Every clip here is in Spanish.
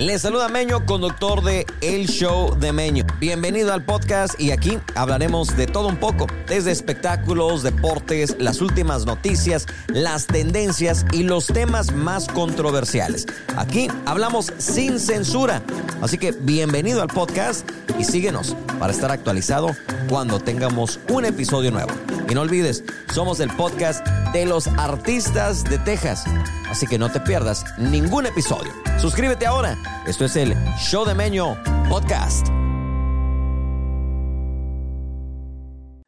Le saluda Meño, conductor de El Show de Meño. Bienvenido al podcast y aquí hablaremos de todo un poco, desde espectáculos, deportes, las últimas noticias, las tendencias y los temas más controversiales. Aquí hablamos sin censura. Así que bienvenido al podcast y síguenos para estar actualizado cuando tengamos un episodio nuevo. Y no olvides, somos el podcast de los artistas de Texas. Así que no te pierdas ningún episodio. Suscríbete ahora. Esto es el Show de Meño Podcast.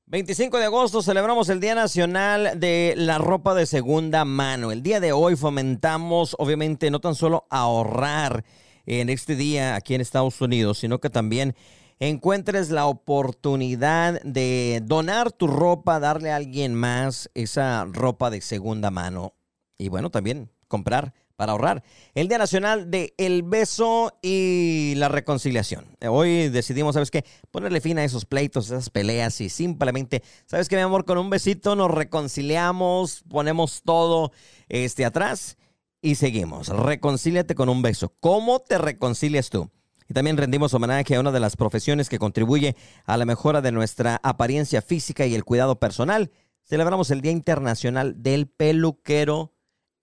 25 de agosto celebramos el Día Nacional de la Ropa de Segunda Mano. El día de hoy fomentamos, obviamente, no tan solo ahorrar en este día aquí en Estados Unidos, sino que también encuentres la oportunidad de donar tu ropa, darle a alguien más esa ropa de segunda mano. Y bueno, también comprar para ahorrar. El Día Nacional de el Beso y la Reconciliación. Hoy decidimos, ¿sabes qué? Ponerle fin a esos pleitos, esas peleas y simplemente, ¿sabes qué, mi amor? Con un besito nos reconciliamos, ponemos todo este atrás y seguimos. Reconcíliate con un beso. ¿Cómo te reconcilias tú? Y también rendimos homenaje a una de las profesiones que contribuye a la mejora de nuestra apariencia física y el cuidado personal. Celebramos el Día Internacional del Peluquero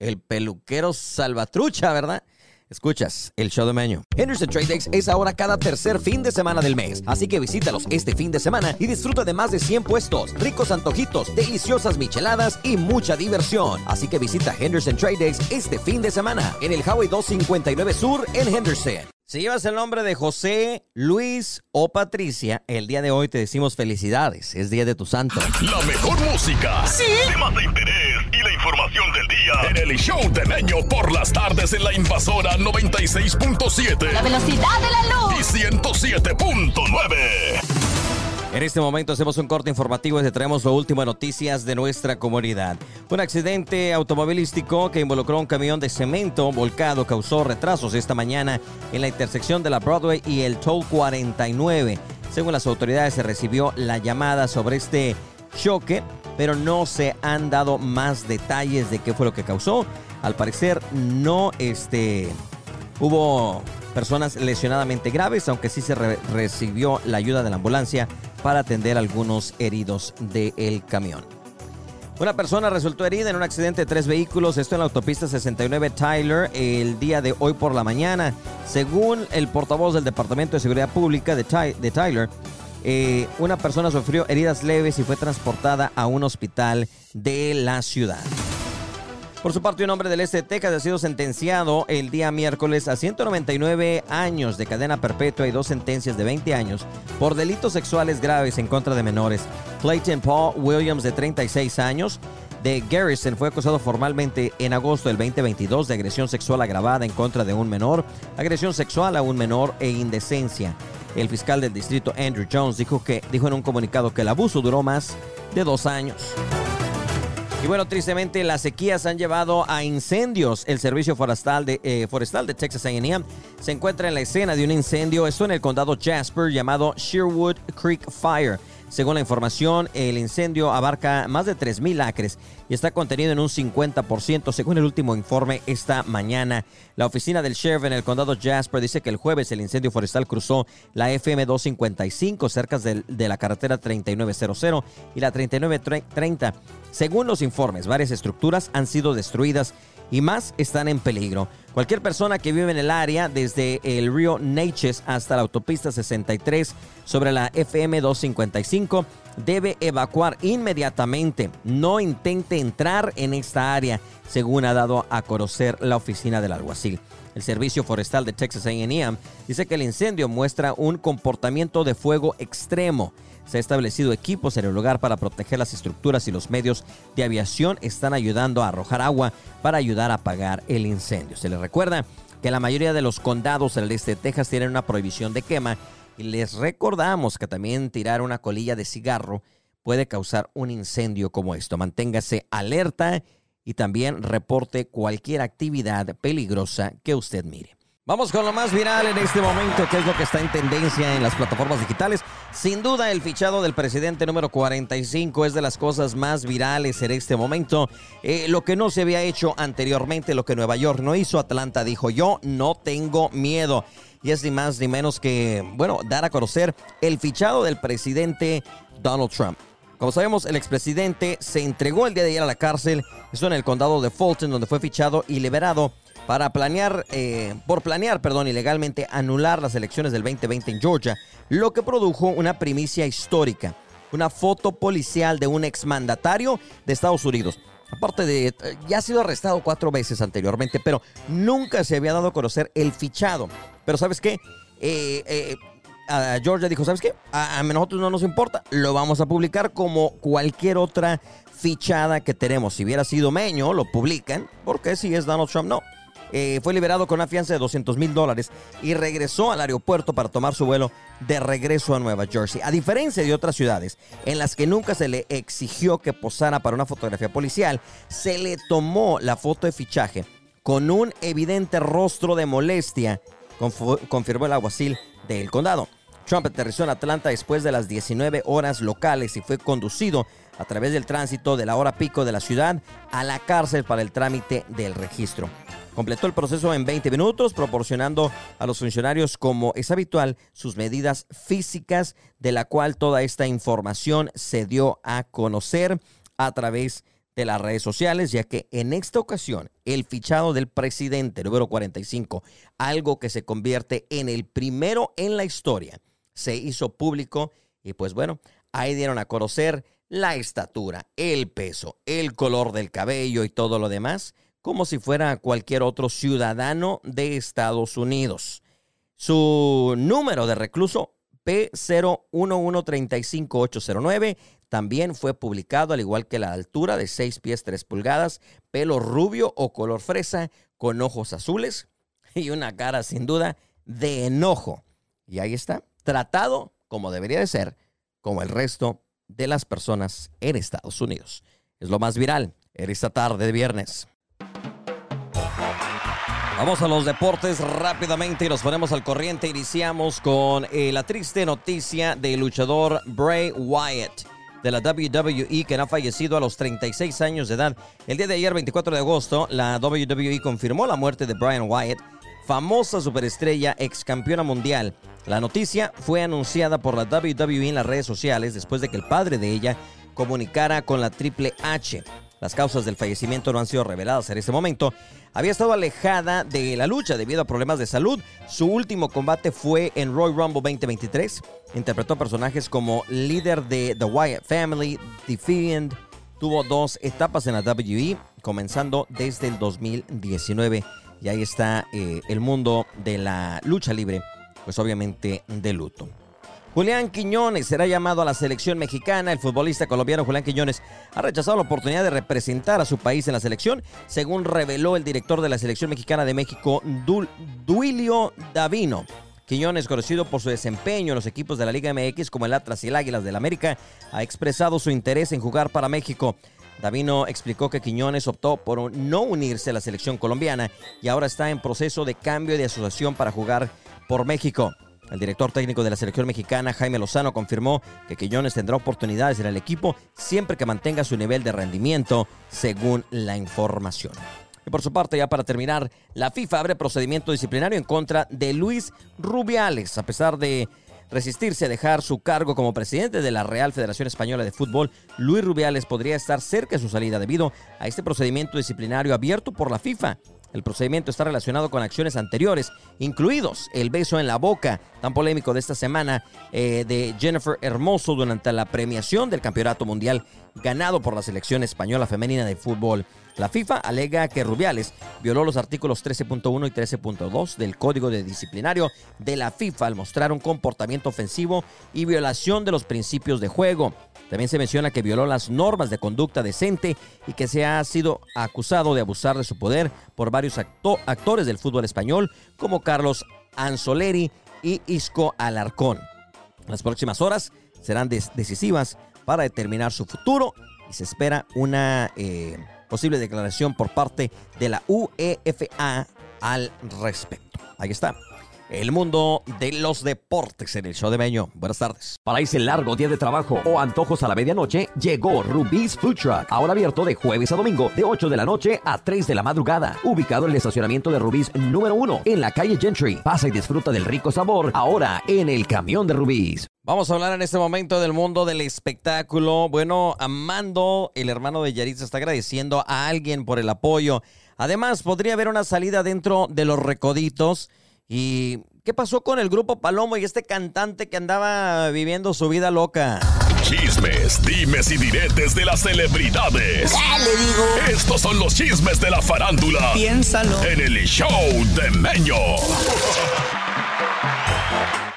el peluquero salvatrucha, ¿verdad? Escuchas el show de Meño. Henderson Trade Days es ahora cada tercer fin de semana del mes, así que visítalos este fin de semana y disfruta de más de 100 puestos, ricos antojitos, deliciosas micheladas y mucha diversión. Así que visita Henderson Trade Days este fin de semana en el Highway 259 Sur en Henderson. Si llevas el nombre de José, Luis o Patricia, el día de hoy te decimos felicidades. Es día de tu santo. La mejor música. Sí. Temas de interés información del día. En el show de Meño por las tardes en la invasora 96.7. La velocidad de la luz. Y 107.9. En este momento hacemos un corte informativo y te traemos lo último de noticias de nuestra comunidad. Un accidente automovilístico que involucró un camión de cemento volcado causó retrasos esta mañana en la intersección de la Broadway y el Toll 49. Según las autoridades se recibió la llamada sobre este choque, pero no se han dado más detalles de qué fue lo que causó. Al parecer no este, hubo personas lesionadamente graves, aunque sí se recibió la ayuda de la ambulancia para atender a algunos heridos del camión. Una persona resultó herida en un accidente de tres vehículos, esto en la autopista 69 Tyler el día de hoy por la mañana. Según el portavoz del Departamento de Seguridad Pública de, Tyler, eh, una persona sufrió heridas leves y fue transportada a un hospital de la ciudad. Por su parte, un hombre del este de Texas ha sido sentenciado el día miércoles a 199 años de cadena perpetua y dos sentencias de 20 años por delitos sexuales graves en contra de menores. Clayton Paul Williams, de 36 años, de Garrison fue acusado formalmente en agosto del 2022 de agresión sexual agravada en contra de un menor, agresión sexual a un menor e indecencia. El fiscal del distrito Andrew Jones dijo que dijo en un comunicado que el abuso duró más de dos años. Y bueno, tristemente las sequías han llevado a incendios. El servicio forestal de, eh, forestal de Texas A&M se encuentra en la escena de un incendio, esto en el condado Jasper, llamado Sherwood Creek Fire. Según la información, el incendio abarca más de 3.000 acres y está contenido en un 50%, según el último informe esta mañana. La oficina del sheriff en el condado Jasper dice que el jueves el incendio forestal cruzó la FM 255 cerca de, de la carretera 3900 y la 3930. Según los informes, varias estructuras han sido destruidas y más están en peligro. Cualquier persona que vive en el área, desde el río Neches hasta la autopista 63 sobre la FM 255, debe evacuar inmediatamente. No intente entrar en esta área, según ha dado a conocer la oficina del alguacil. El Servicio Forestal de Texas AM dice que el incendio muestra un comportamiento de fuego extremo se ha establecido equipos en el lugar para proteger las estructuras y los medios de aviación están ayudando a arrojar agua para ayudar a apagar el incendio. Se les recuerda que la mayoría de los condados del este de Texas tienen una prohibición de quema y les recordamos que también tirar una colilla de cigarro puede causar un incendio como esto. Manténgase alerta y también reporte cualquier actividad peligrosa que usted mire. Vamos con lo más viral en este momento, que es lo que está en tendencia en las plataformas digitales. Sin duda, el fichado del presidente número 45 es de las cosas más virales en este momento. Eh, lo que no se había hecho anteriormente, lo que Nueva York no hizo, Atlanta dijo yo no tengo miedo. Y es ni más ni menos que, bueno, dar a conocer el fichado del presidente Donald Trump. Como sabemos, el expresidente se entregó el día de ayer a la cárcel, eso en el condado de Fulton, donde fue fichado y liberado para planear, eh, por planear, perdón, ilegalmente anular las elecciones del 2020 en Georgia, lo que produjo una primicia histórica, una foto policial de un exmandatario de Estados Unidos. Aparte de, ya ha sido arrestado cuatro veces anteriormente, pero nunca se había dado a conocer el fichado. Pero ¿sabes qué? Eh, eh, Georgia dijo, ¿sabes qué? A, a, nosotros no nos importa, lo vamos a publicar como cualquier otra fichada que tenemos. Si hubiera sido Meño, lo publican, porque si es Donald Trump, no. Eh, fue liberado con una fianza de 200 mil dólares y regresó al aeropuerto para tomar su vuelo de regreso a Nueva Jersey. A diferencia de otras ciudades en las que nunca se le exigió que posara para una fotografía policial, se le tomó la foto de fichaje con un evidente rostro de molestia, confirmó el alguacil del condado. Trump aterrizó en Atlanta después de las 19 horas locales y fue conducido a través del tránsito de la hora pico de la ciudad a la cárcel para el trámite del registro. Completó el proceso en 20 minutos, proporcionando a los funcionarios, como es habitual, sus medidas físicas, de la cual toda esta información se dio a conocer a través de las redes sociales, ya que en esta ocasión el fichado del presidente número 45, algo que se convierte en el primero en la historia, se hizo público y pues bueno, ahí dieron a conocer la estatura, el peso, el color del cabello y todo lo demás como si fuera cualquier otro ciudadano de Estados Unidos. Su número de recluso P01135809 también fue publicado, al igual que la altura de 6 pies 3 pulgadas, pelo rubio o color fresa, con ojos azules y una cara sin duda de enojo. Y ahí está, tratado como debería de ser, como el resto de las personas en Estados Unidos. Es lo más viral en esta tarde de viernes. Vamos a los deportes rápidamente y nos ponemos al corriente. Iniciamos con eh, la triste noticia del luchador Bray Wyatt de la WWE que ha fallecido a los 36 años de edad. El día de ayer, 24 de agosto, la WWE confirmó la muerte de Brian Wyatt, famosa superestrella ex campeona mundial. La noticia fue anunciada por la WWE en las redes sociales después de que el padre de ella comunicara con la Triple H. Las causas del fallecimiento no han sido reveladas en este momento, había estado alejada de la lucha debido a problemas de salud. Su último combate fue en Royal Rumble 2023. Interpretó personajes como líder de The Wyatt Family, The Fiend. Tuvo dos etapas en la WWE, comenzando desde el 2019. Y ahí está eh, el mundo de la lucha libre, pues obviamente de luto. Julián Quiñones será llamado a la selección mexicana. El futbolista colombiano Julián Quiñones ha rechazado la oportunidad de representar a su país en la selección, según reveló el director de la selección mexicana de México, Duilio Davino. Quiñones, conocido por su desempeño en los equipos de la Liga MX como el Atlas y el Águilas del América, ha expresado su interés en jugar para México. Davino explicó que Quiñones optó por no unirse a la selección colombiana y ahora está en proceso de cambio de asociación para jugar por México. El director técnico de la selección mexicana, Jaime Lozano, confirmó que Quiñones tendrá oportunidades en el equipo siempre que mantenga su nivel de rendimiento, según la información. Y por su parte, ya para terminar, la FIFA abre procedimiento disciplinario en contra de Luis Rubiales, a pesar de resistirse a dejar su cargo como presidente de la Real Federación Española de Fútbol, Luis Rubiales podría estar cerca de su salida debido a este procedimiento disciplinario abierto por la FIFA. El procedimiento está relacionado con acciones anteriores, incluidos el beso en la boca, tan polémico de esta semana, eh, de Jennifer Hermoso durante la premiación del Campeonato Mundial ganado por la selección española femenina de fútbol. La FIFA alega que Rubiales violó los artículos 13.1 y 13.2 del Código de Disciplinario de la FIFA al mostrar un comportamiento ofensivo y violación de los principios de juego. También se menciona que violó las normas de conducta decente y que se ha sido acusado de abusar de su poder por varios actores del fútbol español como Carlos Anzoleri y Isco Alarcón. Las próximas horas serán decisivas para determinar su futuro y se espera una eh, posible declaración por parte de la UEFA al respecto. Ahí está el mundo de los deportes en el show de Meño. Buenas tardes. Para ese largo día de trabajo o antojos a la medianoche, llegó Rubí's Food Truck. Ahora abierto de jueves a domingo, de 8 de la noche a 3 de la madrugada. Ubicado en el estacionamiento de Rubí's número 1, en la calle Gentry. Pasa y disfruta del rico sabor ahora en el camión de Rubí's. Vamos a hablar en este momento del mundo del espectáculo. Bueno, Amando, el hermano de Yaritza, está agradeciendo a alguien por el apoyo. Además, podría haber una salida dentro de los recoditos ¿Y qué pasó con el grupo Palomo y este cantante que andaba viviendo su vida loca? Chismes, dimes y diretes de las celebridades. le digo? Estos son los chismes de la farándula. Piénsalo. En el show de Meño.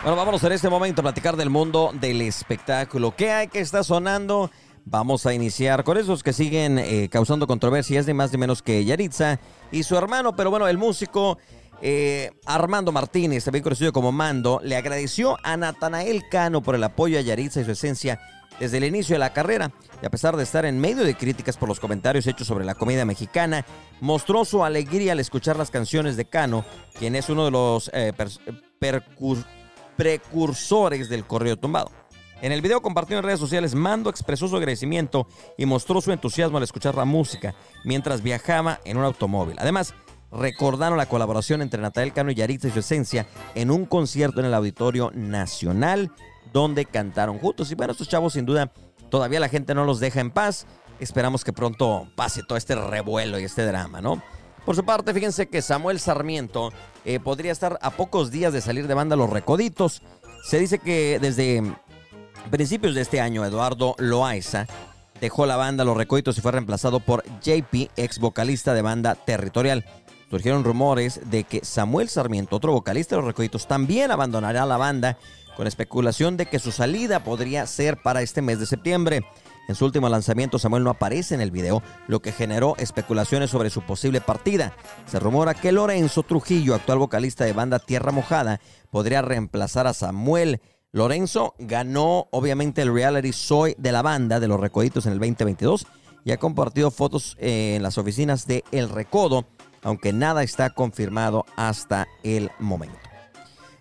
Bueno, vámonos en este momento a platicar del mundo del espectáculo. ¿Qué hay que está sonando? Vamos a iniciar con esos que siguen eh, causando controversias, de más ni menos que Yaritza y su hermano. Pero bueno, el músico eh, Armando Martínez, también conocido como Mando, le agradeció a Natanael Cano por el apoyo a Yaritza y su esencia desde el inicio de la carrera. Y a pesar de estar en medio de críticas por los comentarios hechos sobre la comida mexicana, mostró su alegría al escuchar las canciones de Cano, quien es uno de los eh, precursores del correo tumbado. En el video compartido en redes sociales, Mando expresó su agradecimiento y mostró su entusiasmo al escuchar la música mientras viajaba en un automóvil. Además, recordaron la colaboración entre Natalia Cano y Yaritza y su esencia en un concierto en el Auditorio Nacional donde cantaron juntos. Y bueno, estos chavos sin duda todavía la gente no los deja en paz. Esperamos que pronto pase todo este revuelo y este drama, ¿no? Por su parte, fíjense que Samuel Sarmiento eh, podría estar a pocos días de salir de banda Los Recoditos. Se dice que desde principios de este año, Eduardo Loaiza dejó la banda Los Recoditos y fue reemplazado por JP, ex vocalista de banda Territorial surgieron rumores de que Samuel Sarmiento, otro vocalista de los Recoditos, también abandonará la banda, con especulación de que su salida podría ser para este mes de septiembre. En su último lanzamiento, Samuel no aparece en el video, lo que generó especulaciones sobre su posible partida. Se rumora que Lorenzo Trujillo, actual vocalista de banda Tierra Mojada, podría reemplazar a Samuel. Lorenzo ganó obviamente el reality Soy de la banda de los Recoditos en el 2022 y ha compartido fotos eh, en las oficinas de El Recodo aunque nada está confirmado hasta el momento.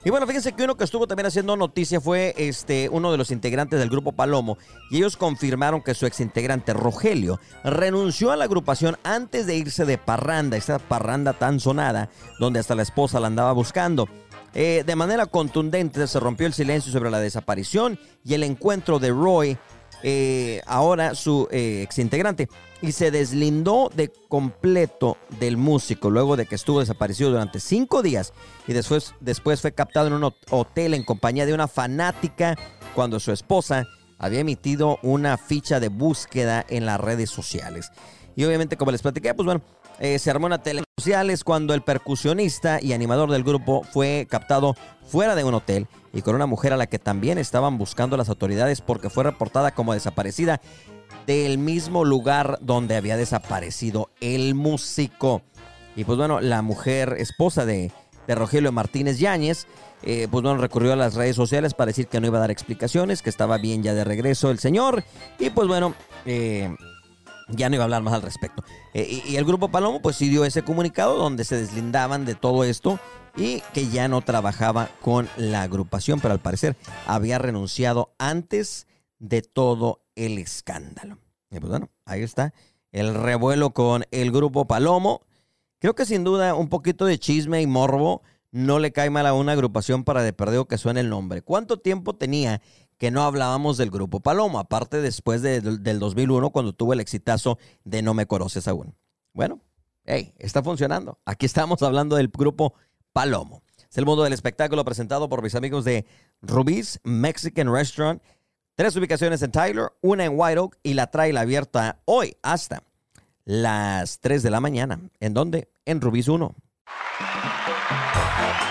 Y bueno, fíjense que uno que estuvo también haciendo noticia fue este, uno de los integrantes del grupo Palomo y ellos confirmaron que su exintegrante Rogelio renunció a la agrupación antes de irse de parranda, esa parranda tan sonada donde hasta la esposa la andaba buscando. Eh, de manera contundente se rompió el silencio sobre la desaparición y el encuentro de Roy eh, ahora su eh, exintegrante, y se deslindó de completo del músico luego de que estuvo desaparecido durante cinco días y después, después fue captado en un hotel en compañía de una fanática cuando su esposa había emitido una ficha de búsqueda en las redes sociales. Y obviamente, como les platiqué, pues bueno, eh, se armó una tele sociales cuando el percusionista y animador del grupo fue captado fuera de un hotel y con una mujer a la que también estaban buscando las autoridades porque fue reportada como desaparecida del mismo lugar donde había desaparecido el músico. Y pues bueno, la mujer esposa de, Rogelio Martínez Yáñez, eh, pues bueno, recurrió a las redes sociales para decir que no iba a dar explicaciones, que estaba bien ya de regreso el señor. Y pues bueno, eh, ya no iba a hablar más al respecto. Eh, y, el grupo Palomo pues sí dio ese comunicado donde se deslindaban de todo esto y que ya no trabajaba con la agrupación, pero al parecer había renunciado antes de todo el escándalo. Y pues bueno, ahí está el revuelo con el grupo Palomo. Creo que sin duda un poquito de chisme y morbo no le cae mal a una agrupación para de perdido que suene el nombre. ¿Cuánto tiempo tenía que no hablábamos del grupo Palomo, aparte después del 2001 cuando tuvo el exitazo de No me conoces aún. Bueno, hey, está funcionando. Aquí estamos hablando del grupo Palomo. Es el mundo del espectáculo presentado por mis amigos de Rubí's Mexican Restaurant. Tres ubicaciones en Tyler, una en White Oak y la trail abierta hoy hasta las 3 de la mañana. ¿En dónde? En Rubí's 1.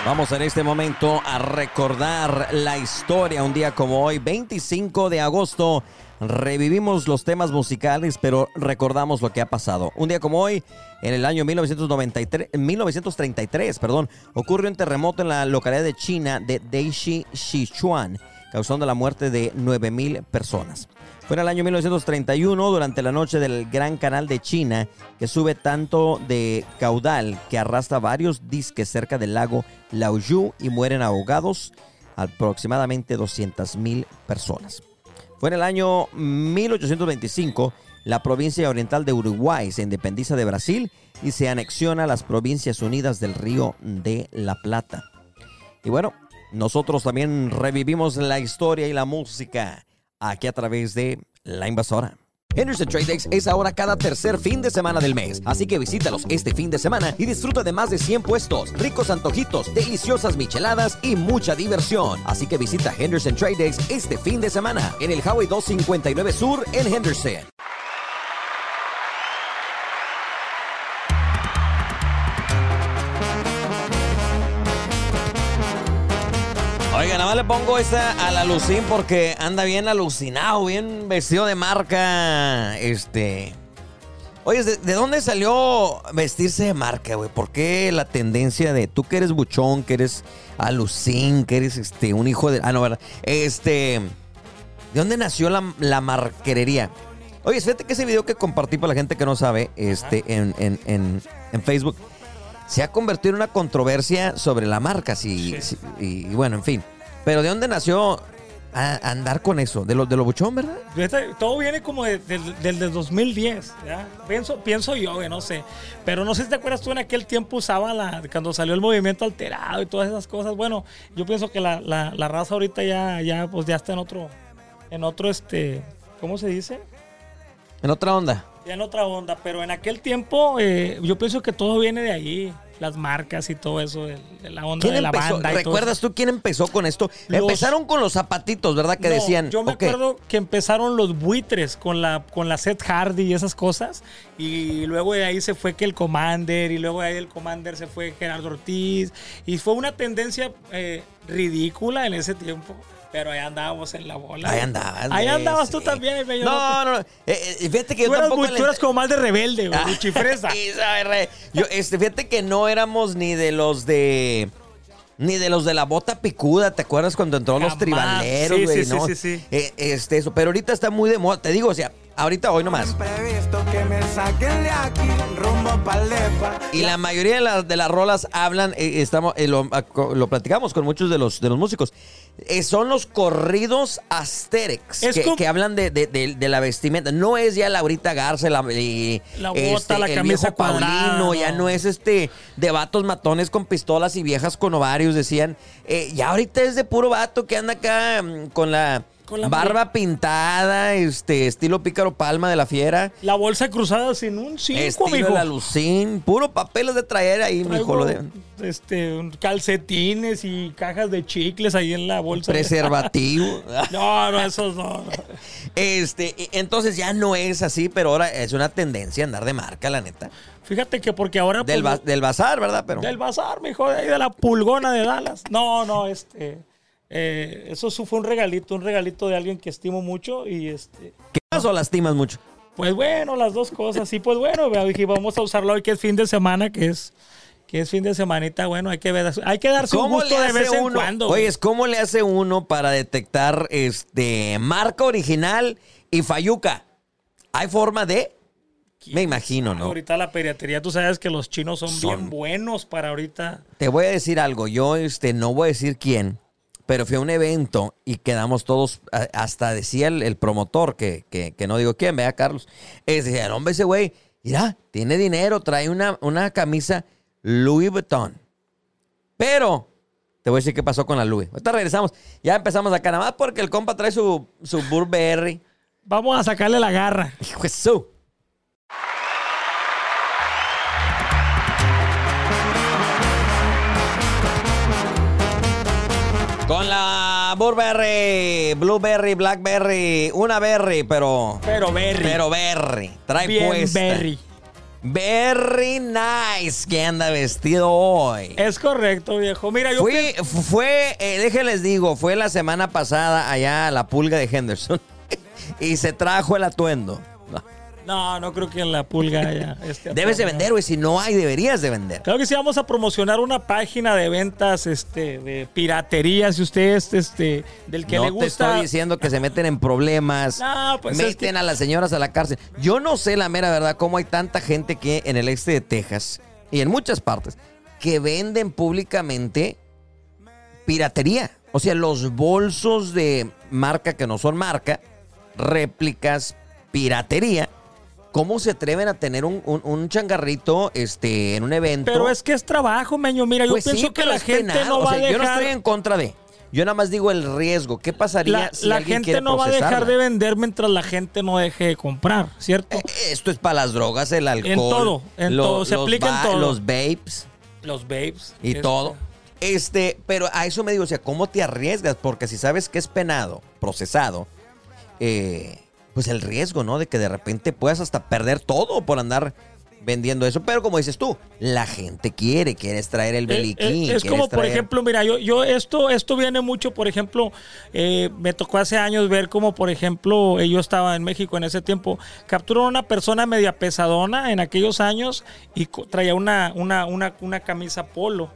Vamos en este momento a recordar la historia un día como hoy, 25 de agosto. Revivimos los temas musicales, pero recordamos lo que ha pasado. Un día como hoy, en el año 1993, 1933, perdón, ocurrió un terremoto en la localidad de China de Deixi Sichuan causando la muerte de 9.000 personas. Fue en el año 1931, durante la noche del Gran Canal de China, que sube tanto de caudal que arrastra varios disques cerca del lago Laoyu y mueren ahogados aproximadamente 200.000 personas. Fue en el año 1825 la provincia oriental de Uruguay se independiza de Brasil y se anexiona a las provincias unidas del Río de la Plata. Y bueno, nosotros también revivimos la historia y la música aquí a través de La Invasora. Henderson Trade Days es ahora cada tercer fin de semana del mes, así que visítalos este fin de semana y disfruta de más de 100 puestos, ricos antojitos, deliciosas micheladas y mucha diversión. Así que visita Henderson Trade Days este fin de semana en el Highway 259 Sur en Henderson. Oiga, nada más le pongo esa a la Lucín porque anda bien alucinado, bien vestido de marca. Este. Oye, ¿de, dónde salió vestirse de marca, güey? ¿Por qué la tendencia de tú que eres buchón, que eres alucín, que eres este, un hijo de. Ah, no, ¿verdad? Este. ¿De dónde nació la, la marquerería? Oye, fíjate que ese video que compartí para la gente que no sabe, este, en, en, en, en Facebook se ha convertido en una controversia sobre la marca. Sí, y, bueno, en fin. Pero ¿de dónde nació andar con eso? ¿De lo, de lo buchón, verdad? Todo viene como del de, 2010. ¿ya? Pienso, pienso yo, no sé. Pero no sé si te acuerdas tú en aquel tiempo usaba la, cuando salió el movimiento alterado y todas esas cosas. Bueno, yo pienso que la, la, raza ahorita ya, ya, pues ya está en otro, en otro, este, ¿cómo se dice? En otra onda. Ya en otra onda, pero en aquel tiempo eh, yo pienso que todo viene de ahí, las marcas y todo eso, de, la onda de la banda. ¿Recuerdas tú quién empezó con esto? Empezaron con los zapatitos, ¿verdad? Que decían. Yo me acuerdo que empezaron los buitres con la, con la Seth Hardy y esas cosas, y luego de ahí se fue que el Commander, y luego de ahí el Commander se fue Gerardo Ortiz, y fue una tendencia eh, ridícula en ese tiempo. Pero ahí andábamos en la bola. Ahí andabas. Ahí andabas tú también, bello. No, no, no. Eh, eh, fíjate que tú yo tampoco. Eras, Tú eras como mal de rebelde, güey. Ah, chifresa. yo, este, fíjate que no éramos ni de los de. Ni de los de la bota picuda, ¿te acuerdas cuando entró los tribaleros, güey? Sí, sí, sí, sí, eh, este, eso. Pero ahorita está muy de moda. Te digo, o sea, ahorita hoy nomás. Y la mayoría de las, de las rolas hablan, estamos, lo, lo, platicamos con muchos de los, de los músicos. Eh, son los corridos Asterix que, hablan de, la vestimenta. No es ya Laurita Garza, la, la bota, la camisa Paulino, ya no es este de vatos matones con pistolas y viejas con ovarios, decían. Eh, ya ahorita es de puro vato que anda acá mm, con la barba pintada, este, estilo pícaro palma de la fiera. La bolsa cruzada sin un cinco, estilo la lucín, puro papeles de traer ahí, mijo. De... Este, calcetines y cajas de chicles ahí en la bolsa. Preservativo. no, no, esos no. Este, entonces ya no es así, pero ahora es una tendencia andar de marca, la neta. Fíjate que porque ahora... Del, pues, del bazar, ¿verdad? Pero... Del bazar, mijo, de ahí de la pulgona de Dallas. No, no, este... Eh, eso fue un regalito, un regalito de alguien que estimo mucho y este. ¿Qué pasó? ¿Lastimas mucho? Pues bueno, las dos cosas. Sí, pues bueno, dije, vamos a usarlo hoy que es fin de semana, que es que es fin de semanita, bueno, hay que ver, hay que darse un gusto de vez en cuando. Oye, ¿cómo le hace uno para detectar este marca original y fayuca? ¿Hay forma de? Me imagino, ¿no? Ahorita la pediatría, tú sabes que los chinos son, son, bien buenos para ahorita. Te voy a decir algo, yo este no voy a decir quién, pero fue un evento y quedamos todos, hasta decía el, promotor, que, que, no digo quién, vea Carlos, es decía, hombre, ese güey, mira, tiene dinero, trae una, una camisa Louis Vuitton. Pero, te voy a decir qué pasó con la Louis. Ahorita regresamos, ya empezamos acá, nada más porque el compa trae su, su Burberry. Vamos a sacarle la garra. Jesús. Con la Burberry, Blueberry, Blackberry, una berry, pero. Pero berry. Pero berry. Trae Bien puesta. berry. Very nice que anda vestido hoy. Es correcto, viejo. Mira, yo. Fui, fue, eh, déjenles digo, fue la semana pasada allá a la pulga de Henderson y se trajo el atuendo. No, no creo que en la pulga haya. Este Debes de vender, güey. Si no hay, deberías de vender. Claro que sí, vamos a promocionar una página de ventas este, de piratería. Si usted es este, del que no le te gusta. estoy diciendo que se meten en problemas. No, pues es meten que- a las señoras a la cárcel. Yo no sé la mera verdad cómo hay tanta gente que en el este de Texas y en muchas partes que venden públicamente piratería. O sea, los bolsos de marca que no son marca, réplicas, piratería. ¿Cómo se atreven a tener un, un- un changarrito este, en un evento? Pero es que es trabajo, meño. Mira, yo Pues pienso sí, que la gente no O va sea, a Yo no dejar. estoy en contra de. Yo nada más digo el riesgo. ¿Qué pasaría la si la alguien gente quiere no va a dejar de vender mientras la gente no deje de comprar, ¿cierto? Eh, Esto es para las drogas, el alcohol. En todo, en todo, se aplica en todo. Los vapes Los babes. y este, todo. Este, pero a eso me digo, o sea, ¿cómo te arriesgas? Porque si sabes que es penado, procesado, eh, pues el riesgo, ¿no? De que de repente puedas hasta perder todo por andar vendiendo eso. Pero como dices tú, la gente quiere, quieres traer el Eh, beliquín. eh, es quieres como, por ejemplo, mira, yo, yo esto, esto viene mucho, por ejemplo, eh, me tocó hace años ver como, por ejemplo, eh, yo estaba en México en ese tiempo, capturaron a una persona media pesadona en aquellos años y traía una, una, una, una camisa polo.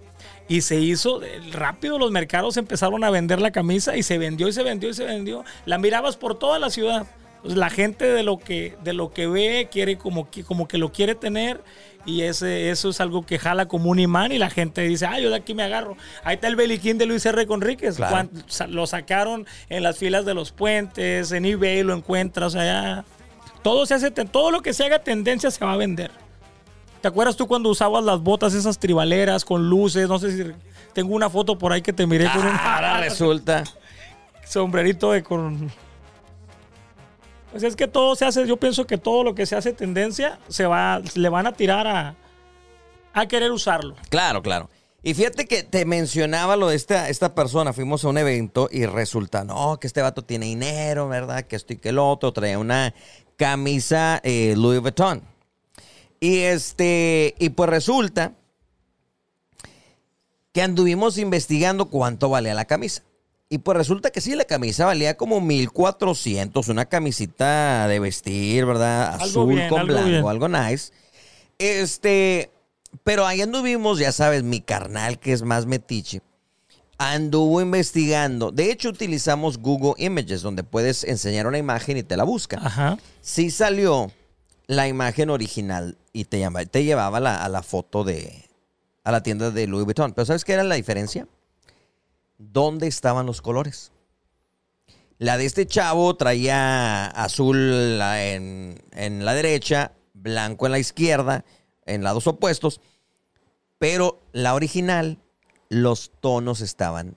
Y se hizo eh, rápido, los mercados empezaron a vender la camisa y se vendió y se vendió y se vendió. La mirabas por toda la ciudad. Pues la gente de lo que, de lo que ve quiere como que, como que lo quiere tener y ese, eso es algo que jala como un imán y la gente dice, ah, yo de aquí me agarro. Ahí está el beliquín de Luis R. Conríquez. Claro. Lo sacaron en las filas de los puentes, en eBay lo encuentras, o sea, ya- todo, se hace, todo lo que se haga tendencia se va a vender. ¿Te acuerdas tú cuando usabas las botas esas tribaleras con luces? No sé si tengo una foto por ahí que te miré con un Ah, Ahora resulta. sombrerito de con. Pues es que todo se hace, yo pienso que todo lo que se hace tendencia se va, le van a tirar a, a querer usarlo. Claro, claro. Y fíjate que te mencionaba lo de esta, esta persona. Fuimos a un evento y resulta, no, que este vato tiene dinero, ¿verdad? Que esto y que el otro. Traía una camisa eh, Louis Vuitton. Y este, y pues resulta que anduvimos investigando cuánto valía la camisa. Y pues resulta que sí, la camisa valía como 1400, una camisita de vestir, ¿verdad? Algo Azul bien, con algo blanco, bien. algo nice. Este, pero ahí anduvimos, ya sabes, mi carnal que es más metiche, anduvo investigando. De hecho, utilizamos Google Images, donde puedes enseñar una imagen y te la busca. Ajá. Sí salió la imagen original y te, llama- te llevaba la- a la foto de, a la tienda de Louis Vuitton. Pero ¿sabes qué era la diferencia? ¿Dónde estaban los colores? La de este chavo traía azul en, en la derecha, blanco en la izquierda, en lados opuestos. Pero la original, los tonos estaban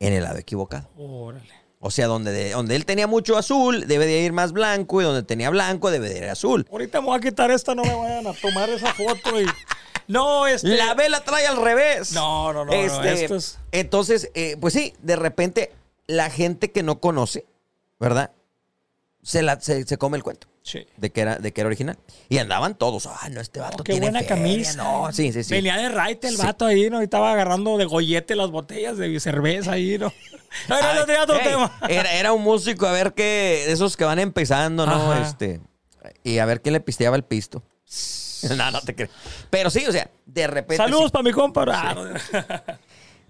en el lado equivocado. Órale. O sea, donde, de- donde él tenía mucho azul, debe de ir más blanco, y donde tenía blanco, debe de ir azul. Ahorita me voy a quitar esta, no me vayan a tomar esa foto y. No, este. La vela trae al revés. No, no, no, no, Este, Entonces, eh, pues sí, de repente, la gente que no conoce, ¿verdad? Se, la, se, se come el cuento Sí. de que, era, de que era original. Y andaban todos, ah, no, este vato Oh, qué tiene buena feria". camisa. No, sí, sí, sí. Venía de raite el Sí. vato ahí, ¿no? Y estaba agarrando de gollete las botellas de cerveza ahí, ¿no? No, no, tenía otro tema. Era, era un músico, a ver qué, esos que van empezando, ¿no? Ajá. Este, y a ver quién le pisteaba el pisto. no, no te creo. Pero sí, o sea, de repente. Saludos sí. para mi compa. Ah.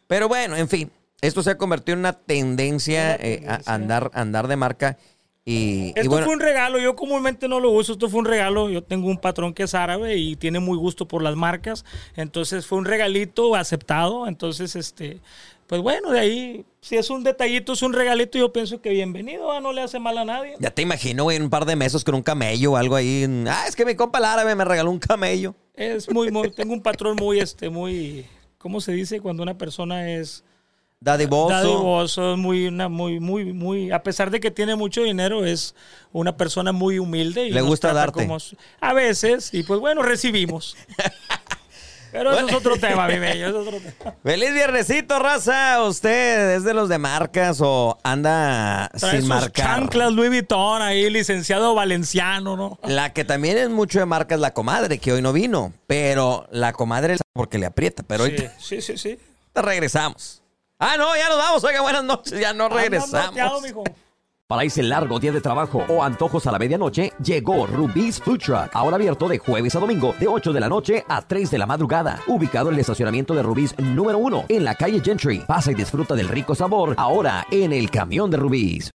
Pero bueno, en fin, esto se ha convertido en una tendencia, eh, a- andar, andar de marca. Y, y Esto bueno, fue un regalo, yo comúnmente no lo uso, esto fue un regalo, yo tengo un patrón que es árabe y tiene muy gusto por las marcas, entonces fue un regalito aceptado, entonces este, pues bueno, de ahí, si es un detallito, es un regalito, yo pienso que bienvenido, ah, no le hace mal a nadie. ya te imagino, güey, un par de meses con un camello o algo ahí. Ah, es que mi compa el árabe me regaló un camello. Es muy, muy, tengo un patrón muy, este, muy, ¿cómo se dice? Cuando una persona es Dadivoso. dadivoso, muy, una, muy, muy, muy, a pesar de que tiene mucho dinero, es una persona muy humilde. Y Le gusta darte. como a veces, y pues bueno, recibimos. Pero eso es otro tema, mi bello, es otro tema. Feliz viernesito, raza. ¿Usted es de los de marcas o anda Trae sin marcar? chanclas Louis Vuitton ahí, licenciado valenciano, ¿no? La que también es mucho de marca es la comadre, que hoy no vino. Pero la comadre porque le aprieta. Pero Sí, ahorita sí, sí, sí. regresamos. Ah, no, ya nos vamos. Oiga, buenas noches. Ya no regresamos. mijo. Para ese largo día de trabajo o antojos a la medianoche, llegó Rubí's Food Truck. Ahora abierto de jueves a domingo, de 8 de la noche a 3 de la madrugada. Ubicado en el estacionamiento de Rubí's número 1, en la calle Gentry. Pasa y disfruta del rico sabor ahora en el camión de Rubí's.